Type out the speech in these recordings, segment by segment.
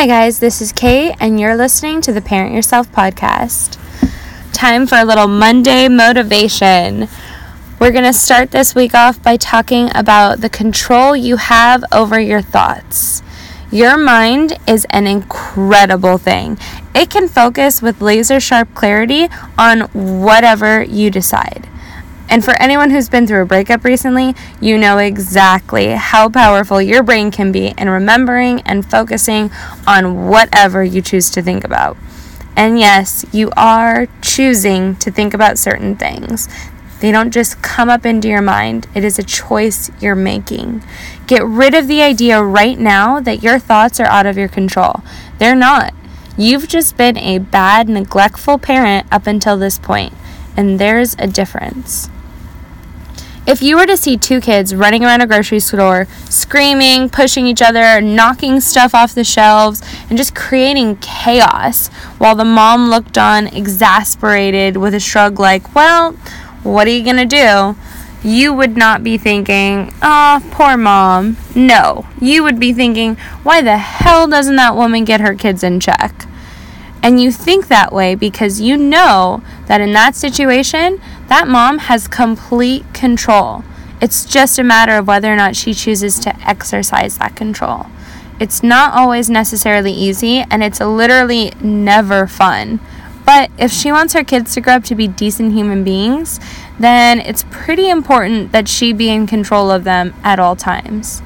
Hi, guys, this is Kate, and you're listening to the Parent Yourself podcast. Time for a little Monday motivation. We're going to start this week off by talking about the control you have over your thoughts. Your mind is an incredible thing. It can focus with laser sharp clarity on whatever you decide. And for anyone who's been through a breakup recently, you know exactly how powerful your brain can be in remembering and focusing on whatever you choose to think about. And yes, you are choosing to think about certain things. They don't just come up into your mind, it is a choice you're making. Get rid of the idea right now that your thoughts are out of your control. They're not. You've just been a bad, neglectful parent up until this point, and there's a difference. If you were to see two kids running around a grocery store, screaming, pushing each other, knocking stuff off the shelves, and just creating chaos, while the mom looked on exasperated with a shrug, like, well, what are you gonna do? You would not be thinking, oh, poor mom. No, you would be thinking, why the hell doesn't that woman get her kids in check? And you think that way because you know that in that situation, that mom has complete control. It's just a matter of whether or not she chooses to exercise that control. It's not always necessarily easy, and it's literally never fun. But if she wants her kids to grow up to be decent human beings, then it's pretty important that she be in control of them at all times.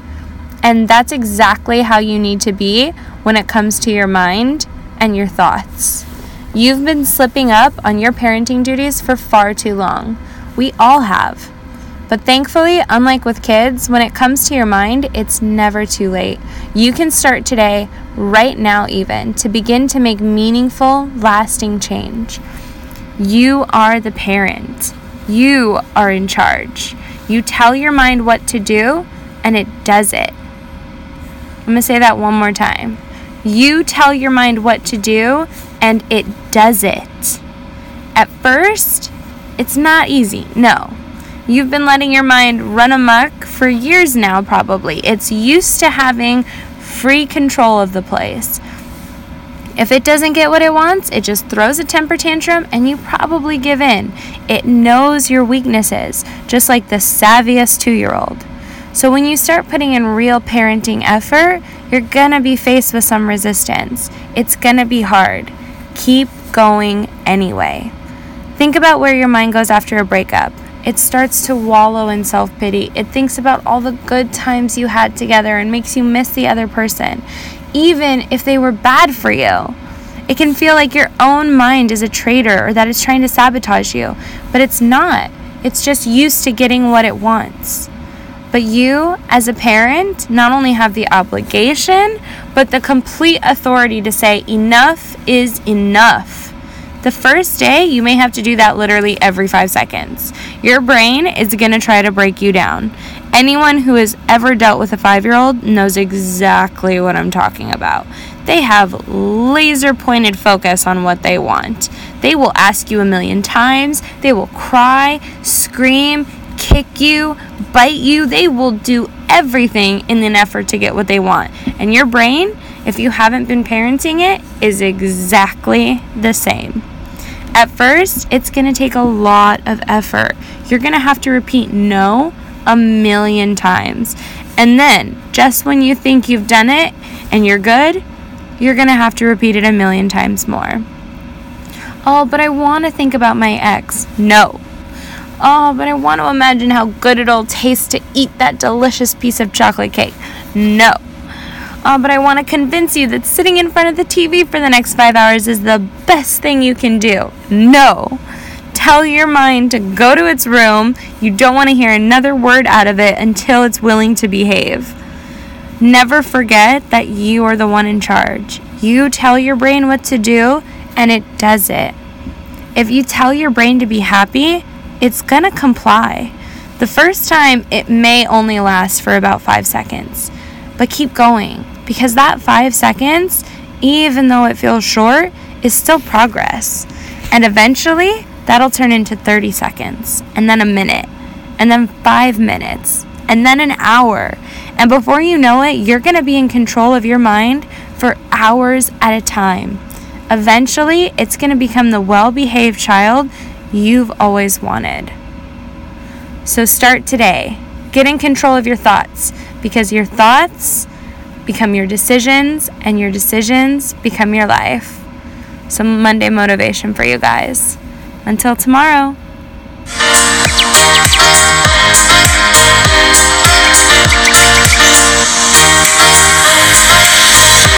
And that's exactly how you need to be when it comes to your mind and your thoughts. You've been slipping up on your parenting duties for far too long. We all have. But thankfully, unlike with kids, when it comes to your mind, it's never too late. You can start today, right now, even, to begin to make meaningful, lasting change. You are the parent, you are in charge. You tell your mind what to do, and it does it. I'm to say that one more time. You tell your mind what to do, and it does it. At first, it's not easy. No. You've been letting your mind run amok for years now, probably. It's used to having free control of the place. If it doesn't get what it wants, it just throws a temper tantrum and you probably give in. It knows your weaknesses, just like the savviest two year old. So when you start putting in real parenting effort, you're gonna be faced with some resistance. It's gonna be hard. Keep going anyway. Think about where your mind goes after a breakup. It starts to wallow in self pity. It thinks about all the good times you had together and makes you miss the other person, even if they were bad for you. It can feel like your own mind is a traitor or that it's trying to sabotage you, but it's not. It's just used to getting what it wants. But you, as a parent, not only have the obligation, but the complete authority to say, enough is enough. The first day, you may have to do that literally every five seconds. Your brain is going to try to break you down. Anyone who has ever dealt with a five year old knows exactly what I'm talking about. They have laser pointed focus on what they want. They will ask you a million times, they will cry, scream, kick you, bite you. They will do everything in an effort to get what they want. And your brain, if you haven't been parenting it, is exactly the same. At first, it's going to take a lot of effort. You're going to have to repeat no a million times. And then, just when you think you've done it and you're good, you're going to have to repeat it a million times more. Oh, but I want to think about my ex. No, Oh, but I want to imagine how good it'll taste to eat that delicious piece of chocolate cake. No. Oh, but I want to convince you that sitting in front of the TV for the next five hours is the best thing you can do. No. Tell your mind to go to its room. You don't want to hear another word out of it until it's willing to behave. Never forget that you are the one in charge. You tell your brain what to do, and it does it. If you tell your brain to be happy, it's gonna comply. The first time, it may only last for about five seconds, but keep going because that five seconds, even though it feels short, is still progress. And eventually, that'll turn into 30 seconds, and then a minute, and then five minutes, and then an hour. And before you know it, you're gonna be in control of your mind for hours at a time. Eventually, it's to become the well behaved child you've always wanted. So start today. Get in control of your thoughts because your thoughts become your decisions and your decisions become your life. Some Monday motivation for you guys. Until tomorrow.